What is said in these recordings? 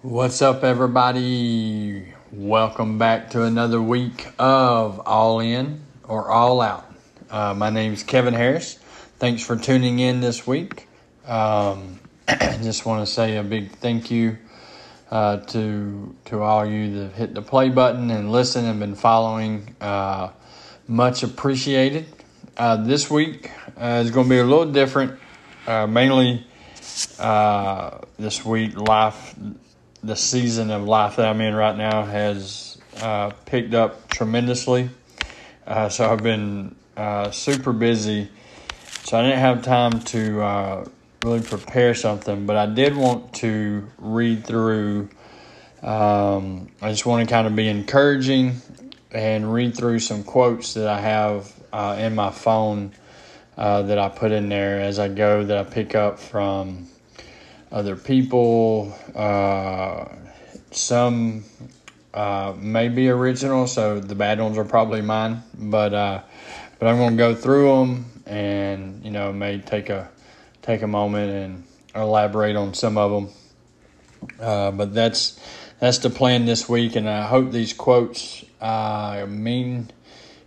What's up, everybody? Welcome back to another week of All In or All Out. Uh, my name is Kevin Harris. Thanks for tuning in this week. Um, just want to say a big thank you uh, to to all you that hit the play button and listen and been following. Uh, much appreciated. Uh, this week uh, is going to be a little different. Uh, mainly this week, life the season of life that I'm in right now has uh, picked up tremendously. Uh, so I've been uh, super busy. So I didn't have time to uh, really prepare something, but I did want to read through. Um, I just want to kind of be encouraging and read through some quotes that I have uh, in my phone uh, that I put in there as I go that I pick up from other people. Uh, some uh, may be original, so the bad ones are probably mine. But uh, but I'm to go through them and you know may take a take a moment and elaborate on some of them. But that's that's the plan this week, and I hope these quotes uh, mean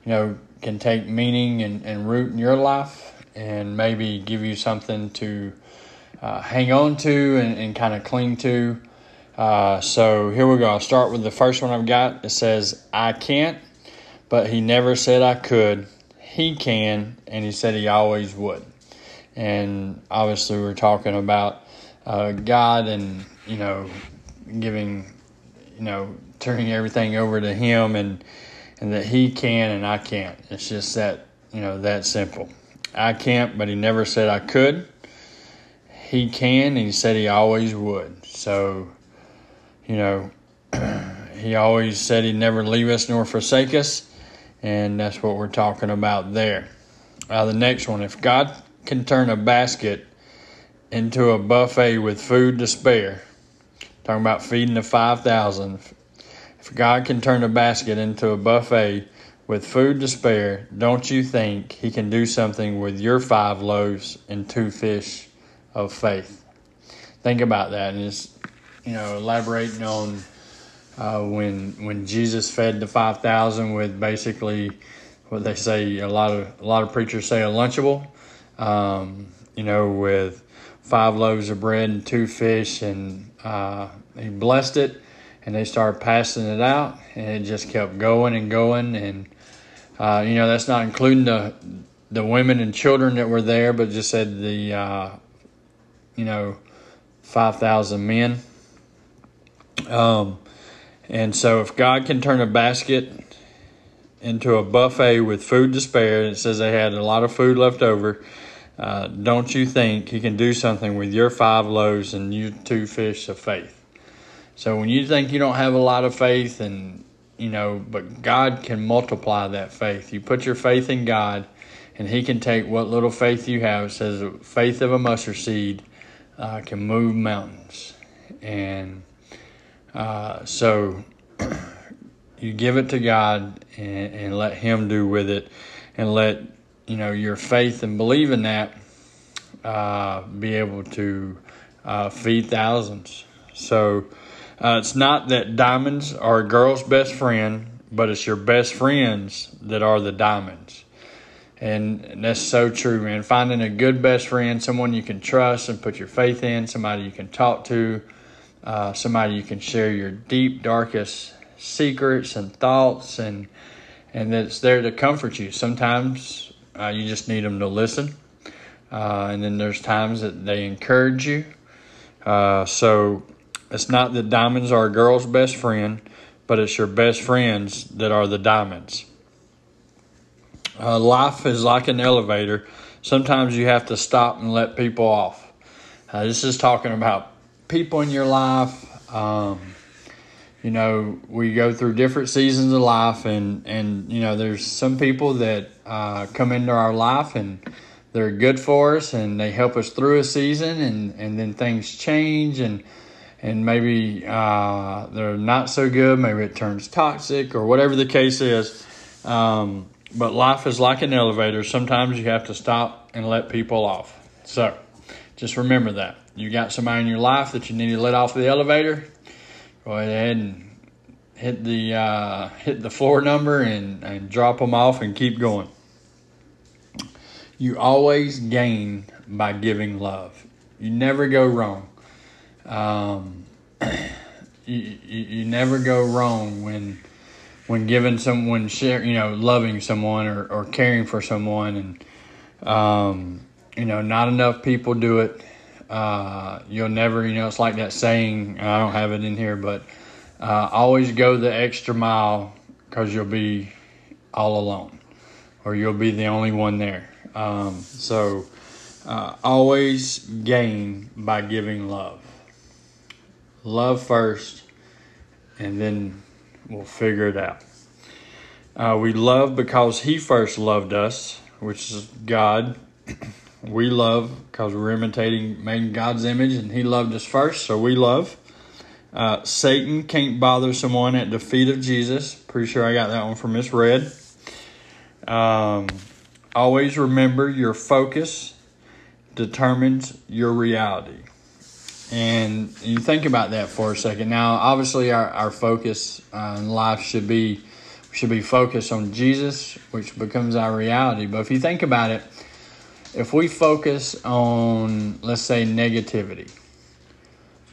you know can take meaning and, and root in your life and maybe give you something to uh, hang on to and, and kind of cling to. Uh, so here we go. I'll start with the first one I've got. It says, I can't, but he never said I could. He can, and he said he always would. And obviously, we're talking about uh, God and, you know, giving, you know, turning everything over to Him and, and that He can and I can't. It's just that, you know, that simple. I can't, but He never said I could he can, and he said he always would. So, you know, he always said he'd never leave us nor forsake us, and that's what we're talking about there. Uh, the next one, if God can turn a basket into a buffet with food to spare, talking about feeding the 5,000, if God can turn a basket into a buffet with food to spare, don't you think he can do something with your five loaves and two fish of faith. Think about that and just, you know, elaborating on uh, when when Jesus fed the 5,000 with basically what they say a lot of a lot of preachers say a lunchable, um, you know, with five loaves of bread and two fish, and uh, he blessed it, and they started passing it out, and it just kept going and going, and uh, you know that's not including the the women and children that were there, but just said the uh, you know, 5,000 men. Um, and so if God can turn a basket into a buffet with food to spare, it says they had a lot of food left over, uh, don't you think He can do something with your five loaves and you two fish of faith? So when you think you don't have a lot of faith and you know, but God can multiply that faith. You put your faith in God, and He can take what little faith you have. It says, faith of a mustard seed uh, can move mountains. And uh, so you give it to God and, and, let Him do with it, and let you know your faith and believe in that uh, be able to uh, feed thousands. So uh, it's not that diamonds are a girl's best friend, but it's your best friends that are the diamonds. And that's so true, man. Finding a good best friend, someone you can trust and put your faith in, somebody you can talk to, uh, somebody you can share your deep, darkest secrets and thoughts, and and that's there to comfort you. Sometimes uh, you just need them to listen, uh, and then there's times that they encourage you. Uh, so it's not that diamonds are a girl's best friend, but it's your best friends that are the diamonds. Uh, life is like an elevator. Sometimes you have to stop and let people off. Uh, this is talking about people in your life. Um, you know, we go through different seasons of life, and and you know, there's some people that uh, come into our life and they're good for us, and they help us through a season, and and then things change, and and maybe uh, they're not so good. Maybe it turns toxic, or whatever the case is. Um, but life is like an elevator. Sometimes you have to stop and let people off. So just remember that. You got somebody in your life that you need to let off the elevator. Go ahead and hit the uh, hit the floor number and, and drop them off and keep going. You always gain by giving love. You never go wrong. Um, you, you, you never go wrong when when giving someone share you know loving someone or, or caring for someone and um, you know not enough people do it uh, you'll never you know it's like that saying i don't have it in here but uh, always go the extra mile because you'll be all alone or you'll be the only one there um, so uh, always gain by giving love love first and then we'll figure it out. Uh, we love because He first loved us, which is God. we love because we're imitating, made in God's image, and He loved us first, so we love. Uh, Satan can't bother someone at the feet of Jesus. Pretty sure I got that one from Miss Red. Um, always remember your focus determines your reality. And you think about that for a second. Now, obviously, our, our focus uh, in life should be should be focused on Jesus, which becomes our reality. But if you think about it, if we focus on, let's say, negativity,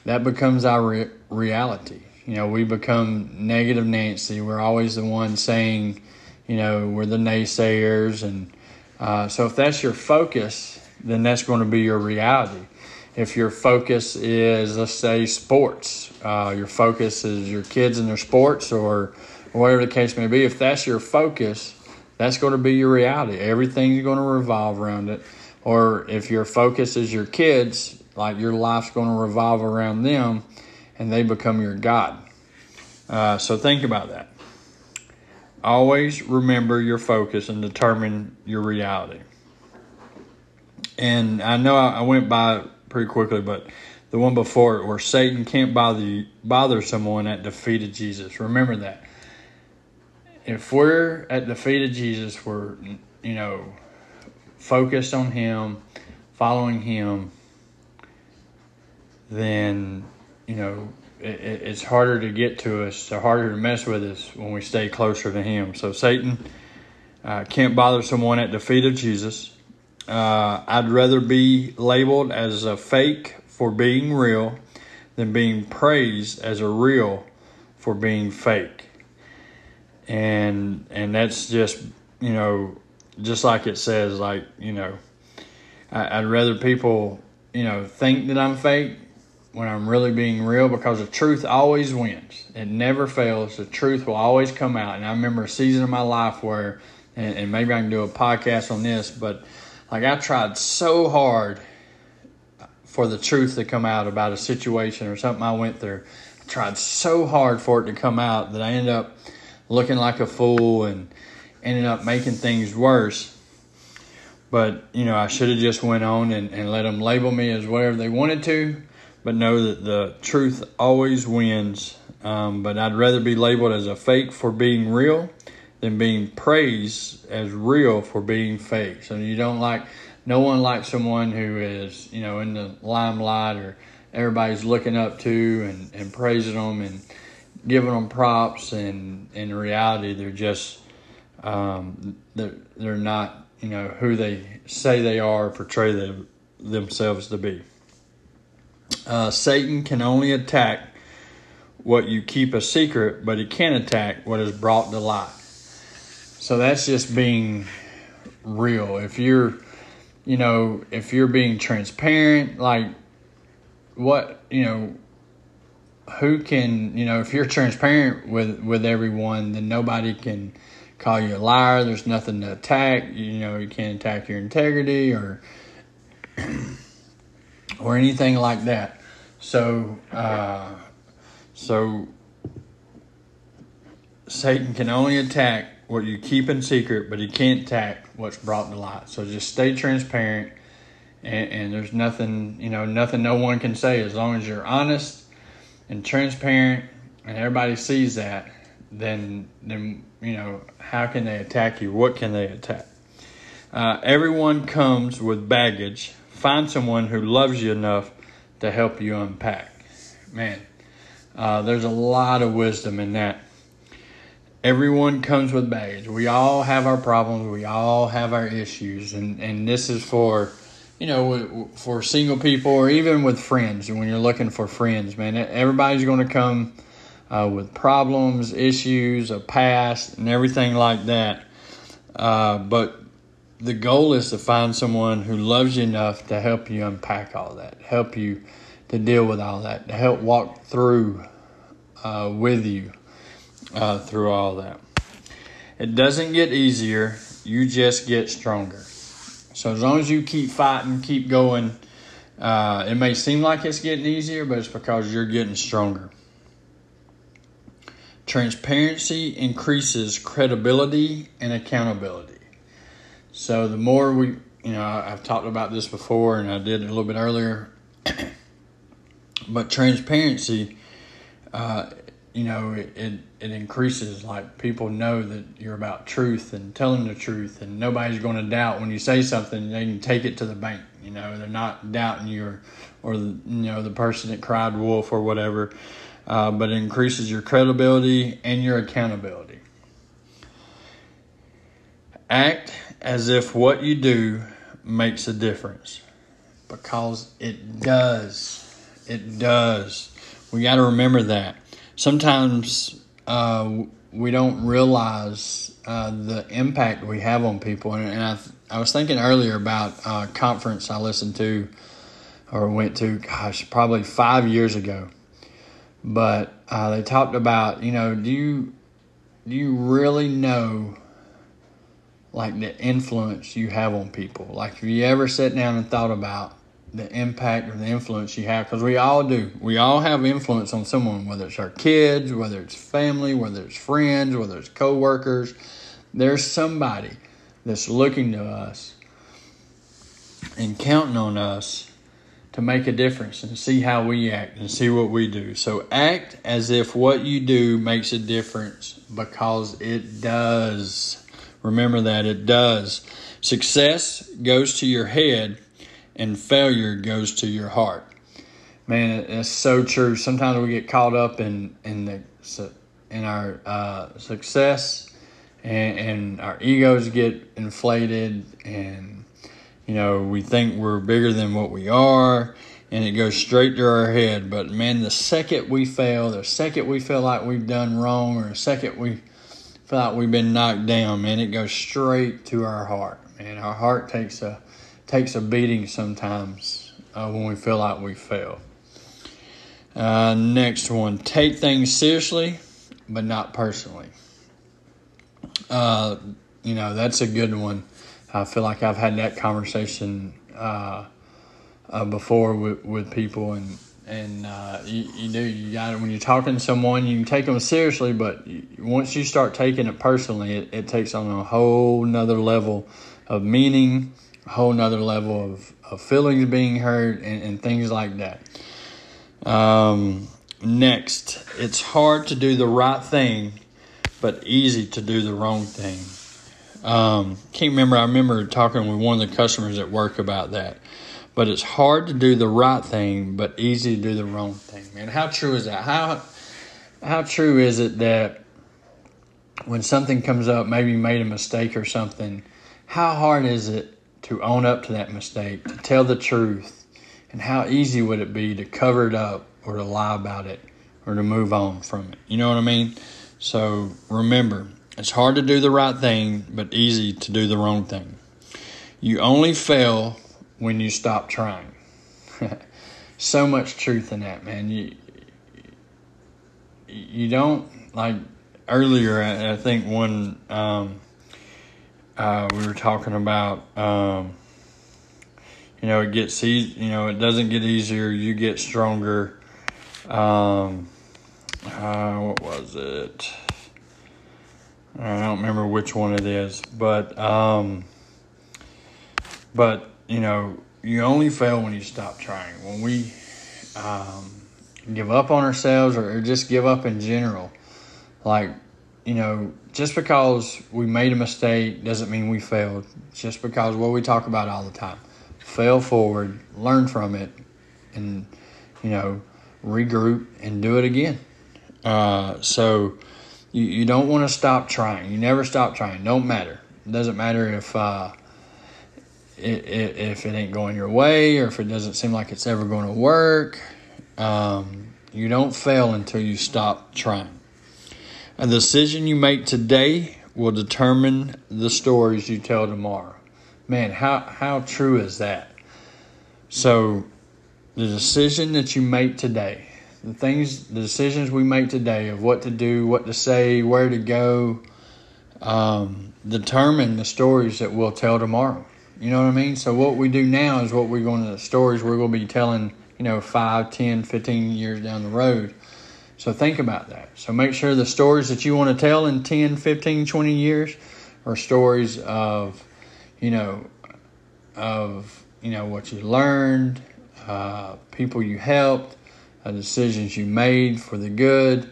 that becomes our re- reality. You know, we become negative Nancy. We're always the one saying, you know, we're the naysayers. And uh, so if that's your focus, then that's going to be your reality if your focus is, let's say, sports, uh, your focus is your kids and their sports or whatever the case may be, if that's your focus, that's going to be your reality. Everything's going to revolve around it. Or if your focus is your kids, like your life's going to revolve around them and they become your God. Uh, so think about that. Always remember your focus and determine your reality. And I know I went by pretty quickly, but the one before it where Satan can't bother bother someone at the feet of Jesus. Remember that. If we're at the feet of Jesus, we're you know focused on Him, following Him. Then you know it, it's harder to get to us, or harder to mess with us when we stay closer to Him. So Satan uh, can't bother someone at the feet of Jesus. Uh, I'd rather be labeled as a fake for being real than being praised as a real for being fake. And and that's just you know just like it says like you know I, I'd rather people you know think that I'm fake when I'm really being real because the truth always wins. It never fails. The truth will always come out. And I remember a season of my life where, and, and maybe I can do a podcast on this, but like I tried so hard for the truth to come out about a situation or something I went through. I tried so hard for it to come out that I ended up looking like a fool and ended up making things worse. But you know, I should have just went on and, and let them label me as whatever they wanted to. But know that the truth always wins. Um, but I'd rather be labeled as a fake for being real than being praised as real for being fake. So you don't like, no one likes someone who is, you know, in the limelight or everybody's looking up to and, and praising them and giving them props. And in reality, they're just, um, they're, they're not, you know, who they say they are, portray them, themselves to be. Uh, Satan can only attack what you keep a secret, but he can attack what is brought to light. So that's just being real. If you're, you know, if you're being transparent, like what, you know, who can, you know, if you're transparent with with everyone, then nobody can call you a liar. There's nothing to attack. You know, you can't attack your integrity or or anything like that. So, uh, so Satan can only attack what you keep in secret, but he can't attack what's brought to light. So just stay transparent, and, and there's nothing, you know, nothing no one can say as long as you're honest and transparent, and everybody sees that. then then you know how can they attack you? What can they attack? Uh, everyone comes with baggage. Find someone who loves you enough to help you unpack. Man, uh, there's a lot of wisdom in that. Everyone comes with baggage. We all have our problems. We all have our issues, and and this is for you know, for single people or even with friends, when you're looking for friends, man, everybody's going to come uh, with problems, issues, a past, and everything like that. Uh, but the goal is to find someone who loves you enough to help you unpack all that, help you to deal with all that, to help walk through uh, with you uh, through all that. It doesn't get easier, you just get stronger. So as long as you keep fighting, keep going, uh, it may seem like it's getting easier, but it's because you're getting stronger. Transparency increases credibility and accountability. So the more we, you know, I've talked about this before and I did a little bit earlier, but transparency uh, you know, it, it, it, increases. Like people know that you're about truth and telling the truth, and nobody's going to doubt when you say something. They can take it to the bank. You know, they're not doubting you or, or you know, the person that cried wolf or whatever. Uh, but it increases your credibility and your accountability. Act as if what you do makes a difference because it does. It does. We got to remember that sometimes uh, we don't realize uh, the impact we have on people. And, and I, I was thinking earlier about a conference I listened to or went to, gosh, probably five years ago. But uh, they talked about, you know, do you do you really know like the influence you have on people? Like, have you ever sat down and thought about the impact or the influence you have because we all do. We all have influence on someone, whether it's our kids, whether it's family, whether it's friends, whether it's coworkers. There's somebody that's looking to us and counting on us to make a difference and see how we act and see what we do. So act as if what you do makes a difference because it does. Remember that it does. Success goes to your head and failure goes to your heart. Man, it's so true. Sometimes we get caught up in in the in our uh, success, and, and our egos get inflated, and you know we think we're bigger than what we are, and it goes straight to our head. But man, the second we fail, the second we feel like we've done wrong, or the second we feel like we've been knocked down, man, it goes straight to our heart. Man, our heart takes a takes a beating sometimes uh, when we feel like we fail. Uh, next one take things seriously, but not personally. Uh, you know, that's a good one. I feel like I've had that conversation uh, uh, before with, with people, and and uh, you, you do you got when you're talking to someone, you take them seriously, but once you start taking it personally, it, it takes on a whole nother level of meaning whole nother level of, of feelings being hurt and, and things like that. Um, next, it's hard to do the right thing, but easy to do the wrong thing. Um, can't remember. I remember talking with one of the customers at work about that. But it's hard to do the right thing, but easy to do the wrong thing. Man, how true is that? How how true is it that when something comes up, maybe you made a mistake or something, how hard is it to own up to that mistake, to tell the truth, and how easy would it be to cover it up or to lie about it or to move on from it? You know what I mean? So remember, it's hard to do the right thing, but easy to do the wrong thing. You only fail when you stop trying. so much truth in that, man. You you don't like earlier. I, think one um, uh, we were talking about, um, you know, it gets easy, you know, it doesn't get easier. You get stronger. Um, uh, what was it? I don't remember which one it is, but, um, but, you know, you only fail when you stop trying. When we, um, give up on ourselves or, or just give up in general, like you know, just because we made a mistake doesn't mean we failed. Just because what we talk about all the time, fail forward, learn from it, and you know, regroup and do it again. Uh, so you, you don't want to stop trying. You never stop trying. Don't matter. It doesn't matter if uh, it, it, if it ain't going your way or if it doesn't seem like it's ever going to work. Um, you don't fail until you stop trying. A decision you make today will determine the stories you tell tomorrow. Man, how, how true is that? So, the decision that you make today, the things, the decisions we make today of what to do, what to say, where to go, um, determine the stories that we'll tell tomorrow. You know what I mean? So what we do now is what we're going to, the stories we're going to be telling, you know, 5, 10, 15 years down the road. So think about that. So make sure the stories that you want to tell in 10, 15, 20 years are stories of, you know, of, you know, what you learned, uh, people you helped, uh, decisions you made for the good,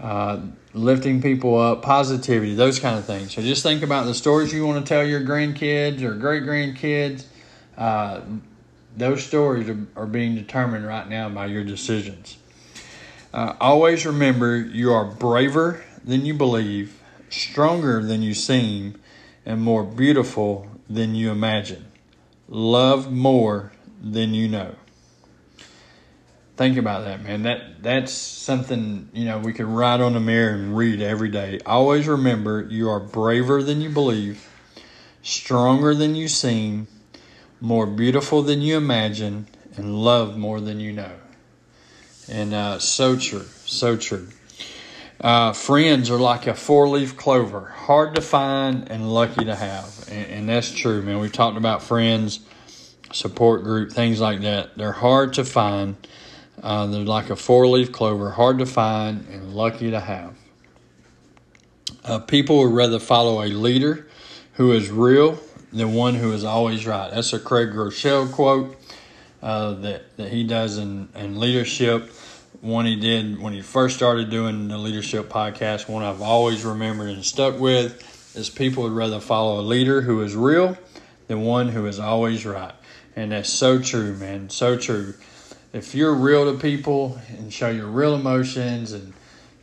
uh, lifting people up, positivity, those kind of things. So just think about the stories you want to tell your grandkids or great grandkids. Uh, those stories are, are, being determined right now by your decisions. Uh, always remember you are braver than you believe, stronger than you seem, and more beautiful than you imagine. Love more than you know think about that, man. That that's something you know we can write on the mirror and read every day. Always remember, you are braver than you believe, stronger than you seem, more beautiful than you imagine, and love more than you know. And uh, so true, so true. Uh, friends are like a four-leaf clover, hard to find and lucky to have, and, and that's true, man. We've talked about friends, support group, things like that. They're hard to find uh, they're like a four leaf clover, hard to find and lucky to have. Uh, people would rather follow a leader who is real than one who is always right. That's a Craig Groeschel quote uh, that, that he does in, in leadership. One he did when he first started doing the leadership podcast. One I've always remembered and stuck with is people would rather follow a leader who is real than one who is always right. And that's so true, man. So true if you're real to people and show your real emotions and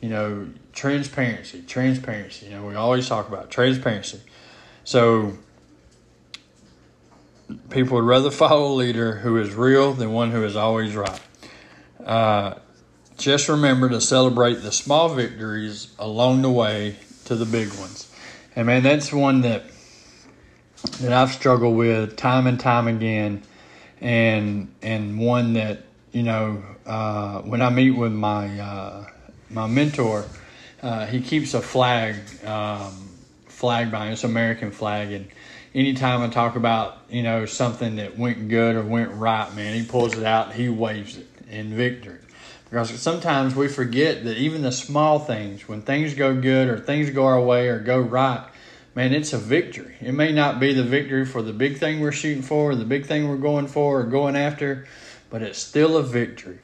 you know transparency transparency you know we always talk about transparency so people would rather follow a leader who is real than one who is always right. Uh, just remember to celebrate the small victories along the way to the big ones. And man that's one that that i've struggled with time and time again. And and one that you know, uh, when I meet with my uh, my mentor, uh, he keeps a flag um, flag behind us, American flag, and anytime I talk about you know something that went good or went right, man, he pulls it out, he waves it in victory. Because sometimes we forget that even the small things, when things go good or things go our way or go right, man, it's a victory. It may not be the victory for the big thing we're shooting for, or the big thing we're going for, or going after but it's still a victory.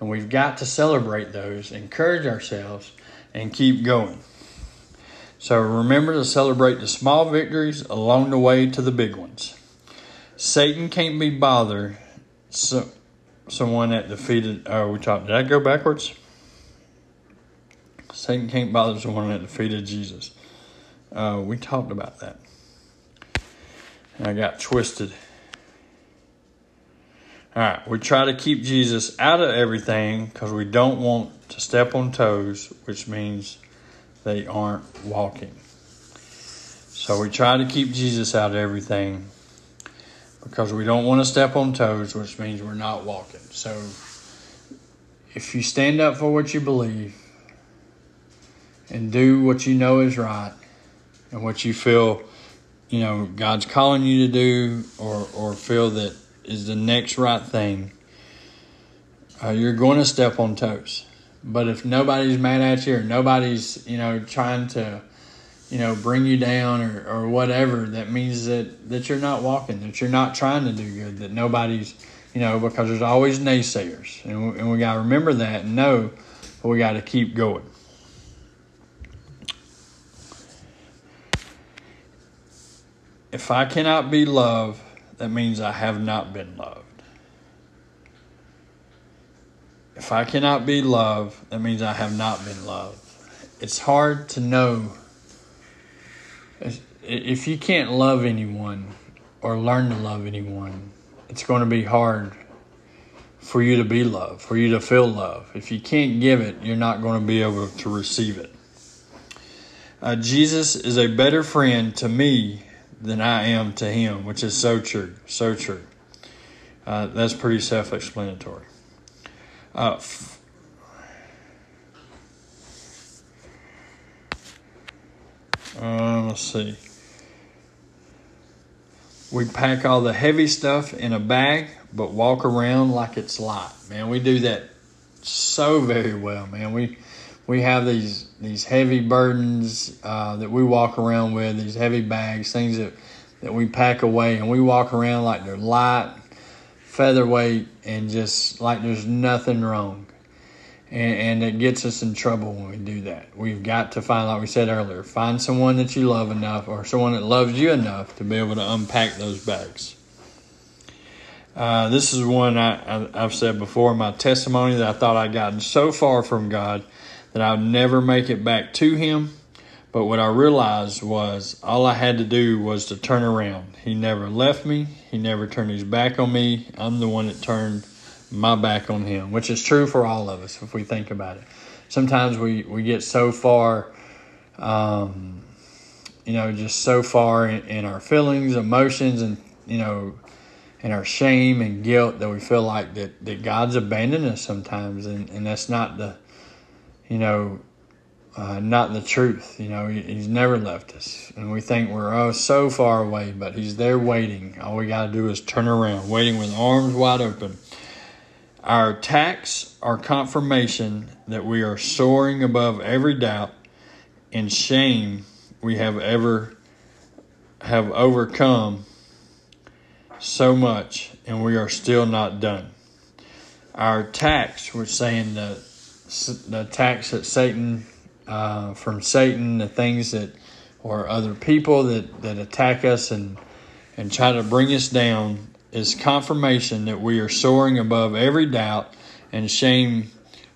And we've got to celebrate those, encourage ourselves, and keep going. So remember to celebrate the small victories along the way to the big ones. Satan can't be bothered. So, someone that defeated. Oh, we talked. Did I go backwards? Satan can't bother someone that defeated Jesus. Uh, we talked about that. And I got twisted. All right, we try to keep Jesus out of everything because we don't want to step on toes, which means they aren't walking. So we try to keep Jesus out of everything because we don't want to step on toes, which means we're not walking. So if you stand up for what you believe and do what you know is right and what you feel, you know, God's calling you to do or, or feel that is the next right thing, uh, you're going to step on toes. But if nobody's mad at you or nobody's, you know, trying to, you know, bring you down or, or whatever, that means that, that you're not walking, that you're not trying to do good, that nobody's, you know, because there's always naysayers. And we, and we got to remember that and know we got to keep going. If I cannot be loved, that means I have not been loved. If I cannot be loved, that means I have not been loved. It's hard to know. If you can't love anyone or learn to love anyone, it's going to be hard for you to be loved, for you to feel love. If you can't give it, you're not going to be able to receive it. Uh, Jesus is a better friend to me than I am to him, which is so true, so true. Uh, that's pretty self explanatory. Uh, f- uh, let's see. We pack all the heavy stuff in a bag, but walk around like it's light. Man, we do that so very well, man. We we have these these heavy burdens uh, that we walk around with, these heavy bags, things that that we pack away, and we walk around like they're light, featherweight, and just like there's nothing wrong. And, and it gets us in trouble when we do that. We've got to find, like we said earlier, find someone that you love enough or someone that loves you enough to be able to unpack those bags. Uh, this is one I, I, have said before my testimony that I thought I'd gotten so far from God that I'd never make it back to Him. But what I realized was all I had to do was to turn around. He never left me, He never turned His back on me. I'm the one that turned my back on him, which is true for all of us if we think about it. Sometimes we, we get so far, um, you know, just so far in, in our feelings, emotions, and, you know, in our shame and guilt that we feel like that, that God's abandoned us sometimes. And, and that's not the, you know, uh, not the truth. You know, he, he's never left us. And we think we're oh so far away, but he's there waiting. All we got to do is turn around, waiting with arms wide open our attacks are confirmation that we are soaring above every doubt and shame we have ever have overcome so much and we are still not done. Our attacks, we're saying the, the attacks that Satan, uh, from Satan, the things that, or other people that, that attack us and, and try to bring us down is confirmation that we are soaring above every doubt and shame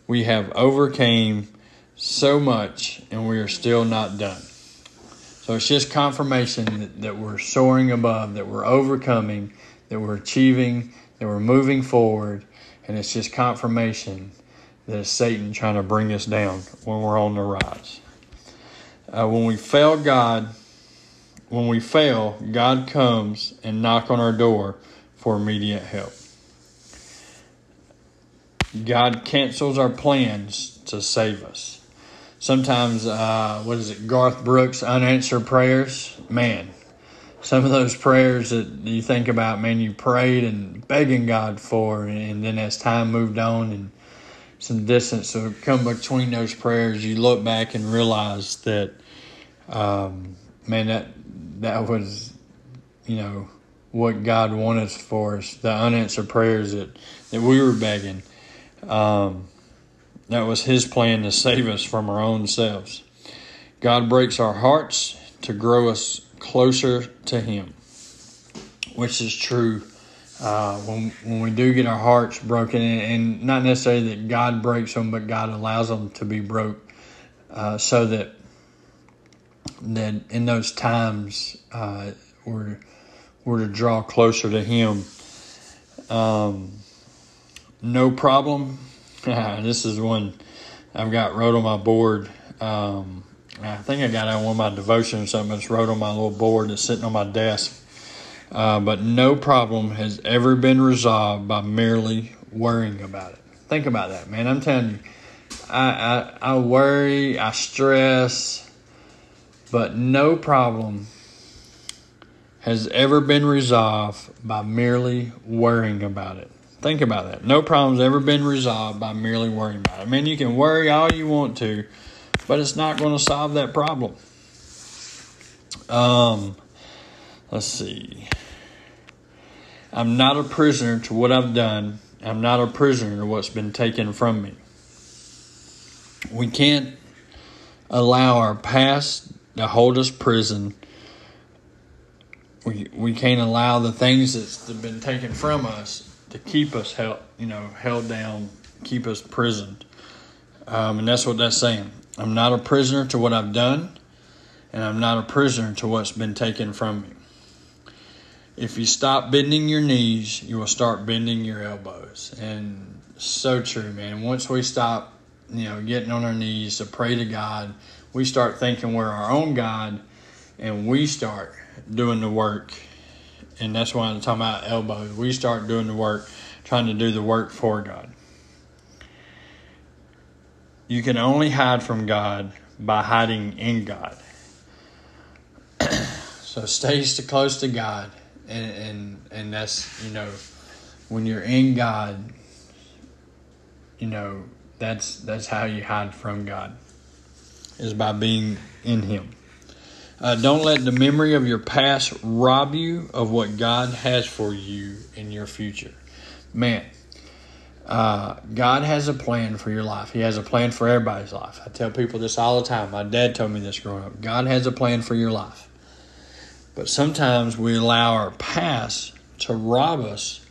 we have overcame so much and we are still not done. So it's just confirmation that, that we're soaring above, that we're overcoming, that we're achieving, that we're moving forward, and it's just confirmation that Satan trying to bring us down when we're on the rise. Uh, when we fail God, when we fail, God comes and knock on our door for immediate help. God cancels our plans to save us. Sometimes, uh, what is it, Garth Brooks' unanswered prayers? Man, some of those prayers that you think about, man, you prayed and begging God for, and then as time moved on and some distance so come between those prayers, you look back and realize that, um, man, that that was, you know, what God wanted for us, the unanswered prayers that, that we were begging. Um, that was His plan to save us from our own selves. God breaks our hearts to grow us closer to Him, which is true. Uh, when when we do get our hearts broken, and, not necessarily that God breaks them, but God allows them to be broke, uh, so that that in those times uh, we're were to draw closer to Him. Um, no problem. this is one I've got wrote on my board. Um, I think I got it on one of my devotions or something that's wrote on my little board that's sitting on my desk. Uh, but no problem has ever been resolved by merely worrying about it. Think about that, man. I'm telling you, I, I, I worry, I stress, but no problem has ever been resolved by merely worrying about it. Think about that. No problem's ever been resolved by merely worrying about it. I mean, you can worry all you want to, but it's not going to solve that problem. Um, let's see. I'm not a prisoner to what I've done. I'm not a prisoner to what's been taken from me. We can't allow our past to hold us prison we we can't allow the things that's been taken from us to keep us held, you know, held down, keep us prisoned. Um, and that's what that's saying. I'm not a prisoner to what I've done, and I'm not a prisoner to what's been taken from me. If you stop bending your knees, you will start bending your elbows. And so true, man. Once we stop, you know, getting on our knees to pray to God, we start thinking we're our own God, and we start doing the work. And that's why I'm talking about elbows. We start doing the work, trying to do the work for God. You can only hide from God by hiding in God. so stay close to God, and, and and that's you know when you're in God, you know that's that's how you hide from God is by being in Him. Uh, don't let the memory of your past rob you of what God has for you in your future. Man, uh, God has a plan for your life. He has a plan for everybody's life. I tell people this all the time. My dad told me this growing up. God has a plan for your life. But sometimes we allow our past to rob us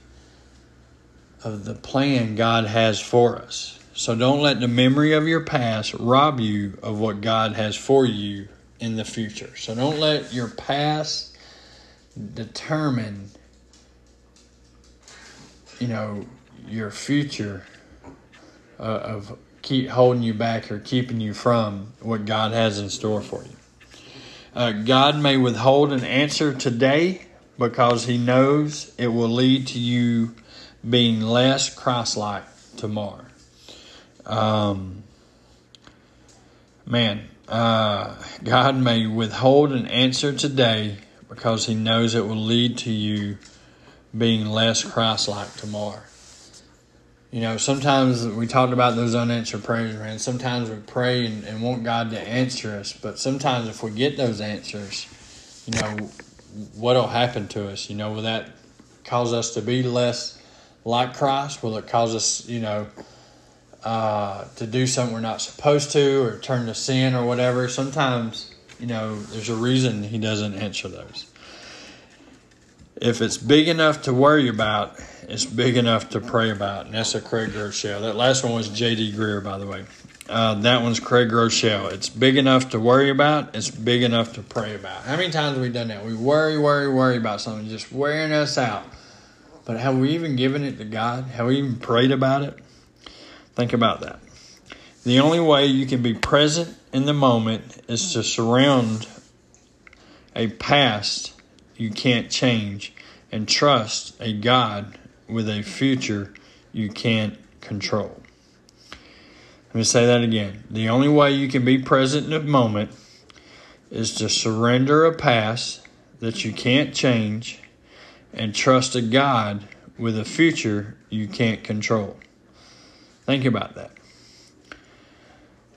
of the plan God has for us. So don't let the memory of your past rob you of what God has for you in the future. So don't let your past determine, you know, your future uh, of keep holding you back or keeping you from what God has in store for you. Uh, God may withhold an answer today because He knows it will lead to you being less Christ-like tomorrow. Um, man, uh, God may withhold an answer today because He knows it will lead to you being less Christ like tomorrow. You know, sometimes we talked about those unanswered prayers, man. Sometimes we pray and, and want God to answer us, but sometimes if we get those answers, you know, what'll happen to us? You know, will that cause us to be less like Christ? Will it cause us, you know, uh, to do something we're not supposed to or turn to sin or whatever. Sometimes, you know, there's a reason he doesn't answer those. If it's big enough to worry about, it's big enough to pray about. And that's a Craig Groeschel. That last one was J.D. Greear, by the way. Uh, that one's Craig Groeschel. It's big enough to worry about. It's big enough to pray about. How many times have we done that? We worry, worry, worry about something just wearing us out. But have we even given it to God? Have we even prayed about it? Think about that. The only way you can be present in the moment is to surround a past you can't change and trust a God with a future you can't control. Let me say that again. The only way you can be present in the moment is to surrender a past that you can't change and trust a God with a future you can't control. Think about that.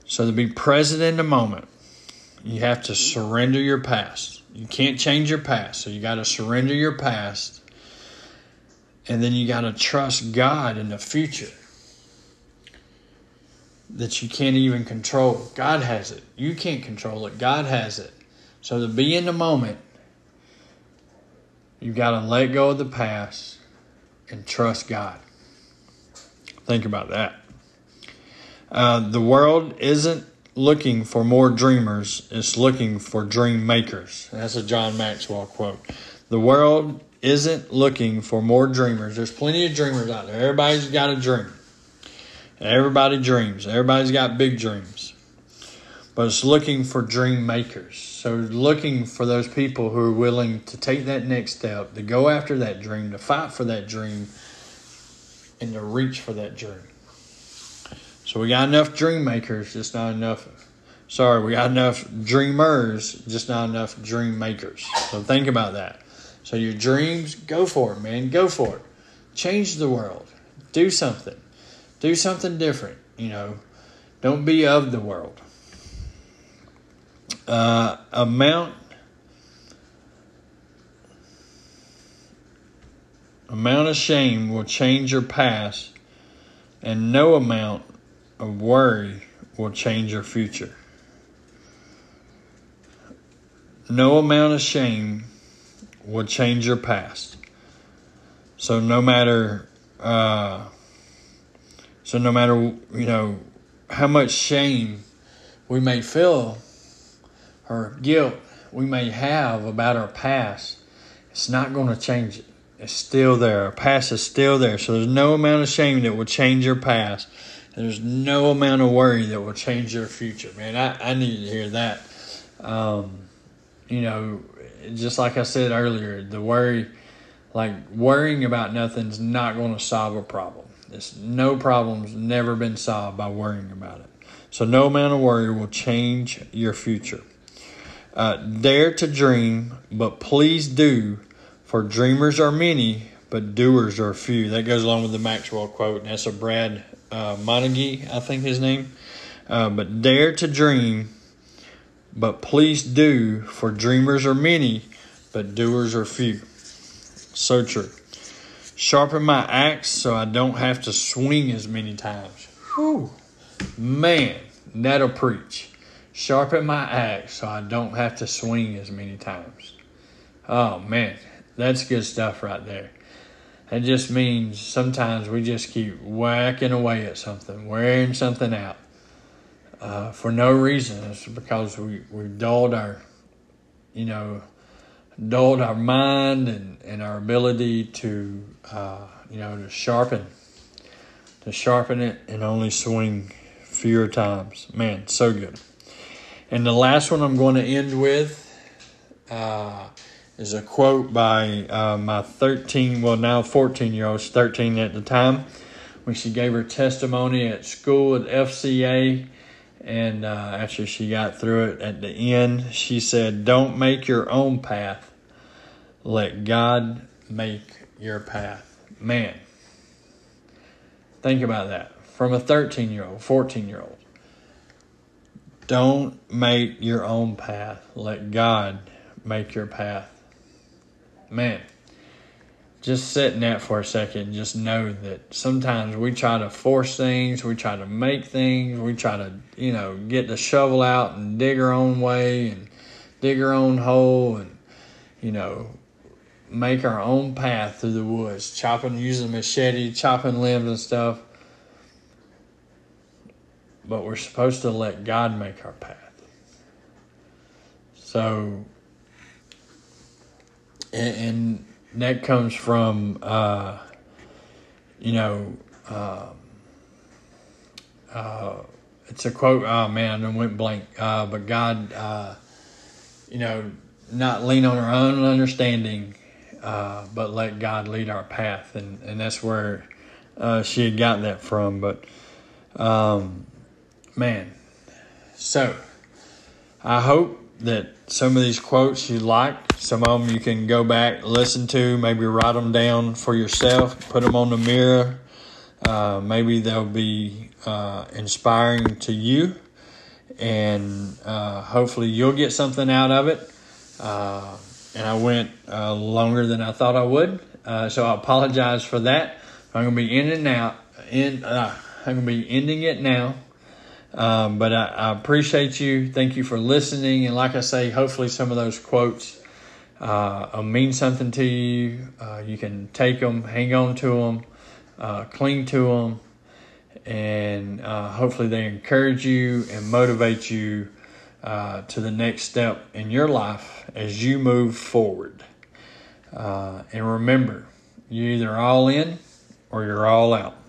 So to be present in the moment, you have to surrender your past. You can't change your past, so you got to surrender your past. And then you got to trust God in the future that you can't even control. God has it. You can't control it. God has it. So to be in the moment, you've got to let go of the past and trust God. Think about that. Uh, the world isn't looking for more dreamers, it's looking for dream makers. That's a John Maxwell quote. The world isn't looking for more dreamers. There's plenty of dreamers out there. Everybody's got a dream. Everybody dreams. Everybody's got big dreams. But it's looking for dream makers. So looking for those people who are willing to take that next step, to go after that dream, to fight for that dream, and to reach for that dream. So we got enough dream makers, just not enough. Sorry, we got enough dreamers, just not enough dream makers. So think about that. So your dreams, go for it, man. Go for it. Change the world. Do something. Do something different. You know, don't be of the world. Uh, amount amount of shame will change your past, and no amount of worry will change your future. No amount of shame will change your past. So no matter, uh, so no matter you know how much shame we may feel or guilt we may have about our past, it's not going to change it. It's still there. Our past is still there. So there's no amount of shame that will change your past. There's no amount of worry that will change your future, man. I, I need to hear that. Um, you know, just like I said earlier, the worry, like worrying about nothing's not going to solve a problem. It's no problem's never been solved by worrying about it. So no amount of worry will change your future. Uh, dare to dream, but please do, for dreamers are many, but doers are few. That goes along with the Maxwell quote, and that's a Brad uh, Montague, I think his name. Uh, but dare to dream, but please do, for dreamers are many, but doers are few. So true. Sharpen my axe so I don't have to swing as many times. Whew. Man, that'll preach. Sharpen my axe so I don't have to swing as many times. Oh man, that's good stuff right there. That just means sometimes we just keep whacking away at something, wearing something out uh, for no reason. It's because we, we've dulled our, you know, dulled our mind and, and our ability to, uh, you know, to sharpen, to sharpen it and only swing fewer times. Man, so good. And the last one I'm going to end with uh, is a quote by uh, my 13, well, now 14 year old, 13 at the time, when she gave her testimony at school at FCA. And uh, after she got through it at the end, she said, Don't make your own path, let God make your path. Man, think about that. From a 13 year old, 14 year old. Don't make your own path. Let God make your path. Man, just sit in that for a second. Just know that sometimes we try to force things, we try to make things, we try to, you know, get the shovel out and dig our own way and dig our own hole and, you know, make our own path through the woods, chopping, using machete, chopping limbs and stuff but we're supposed to let God make our path. So, and, and that comes from, uh, you know, um, uh, it's a quote. Oh man, I went blank. Uh, but God, uh, you know, not lean on our own understanding, uh, but let God lead our path, and and that's where uh, she had gotten that from. But um, man. So, I hope that some of these quotes you like, some of them you can go back, listen to, maybe write them down for yourself, put them on the mirror. Uh, maybe they'll be uh, inspiring to you, and uh, hopefully you'll get something out of it. Uh, and I went uh, longer than I thought I would, uh, so I apologize for that. I'm gonna be in and out. In I'm gonna be ending it now. Um, but I, I, appreciate you. Thank you for listening. And like I say, hopefully some of those quotes uh, mean something to you. Uh, you can take them, hang on to them, uh, cling to them, and uh, hopefully they encourage you and motivate you uh, to the next step in your life as you move forward. Uh, and remember, you're either all in or you're all out.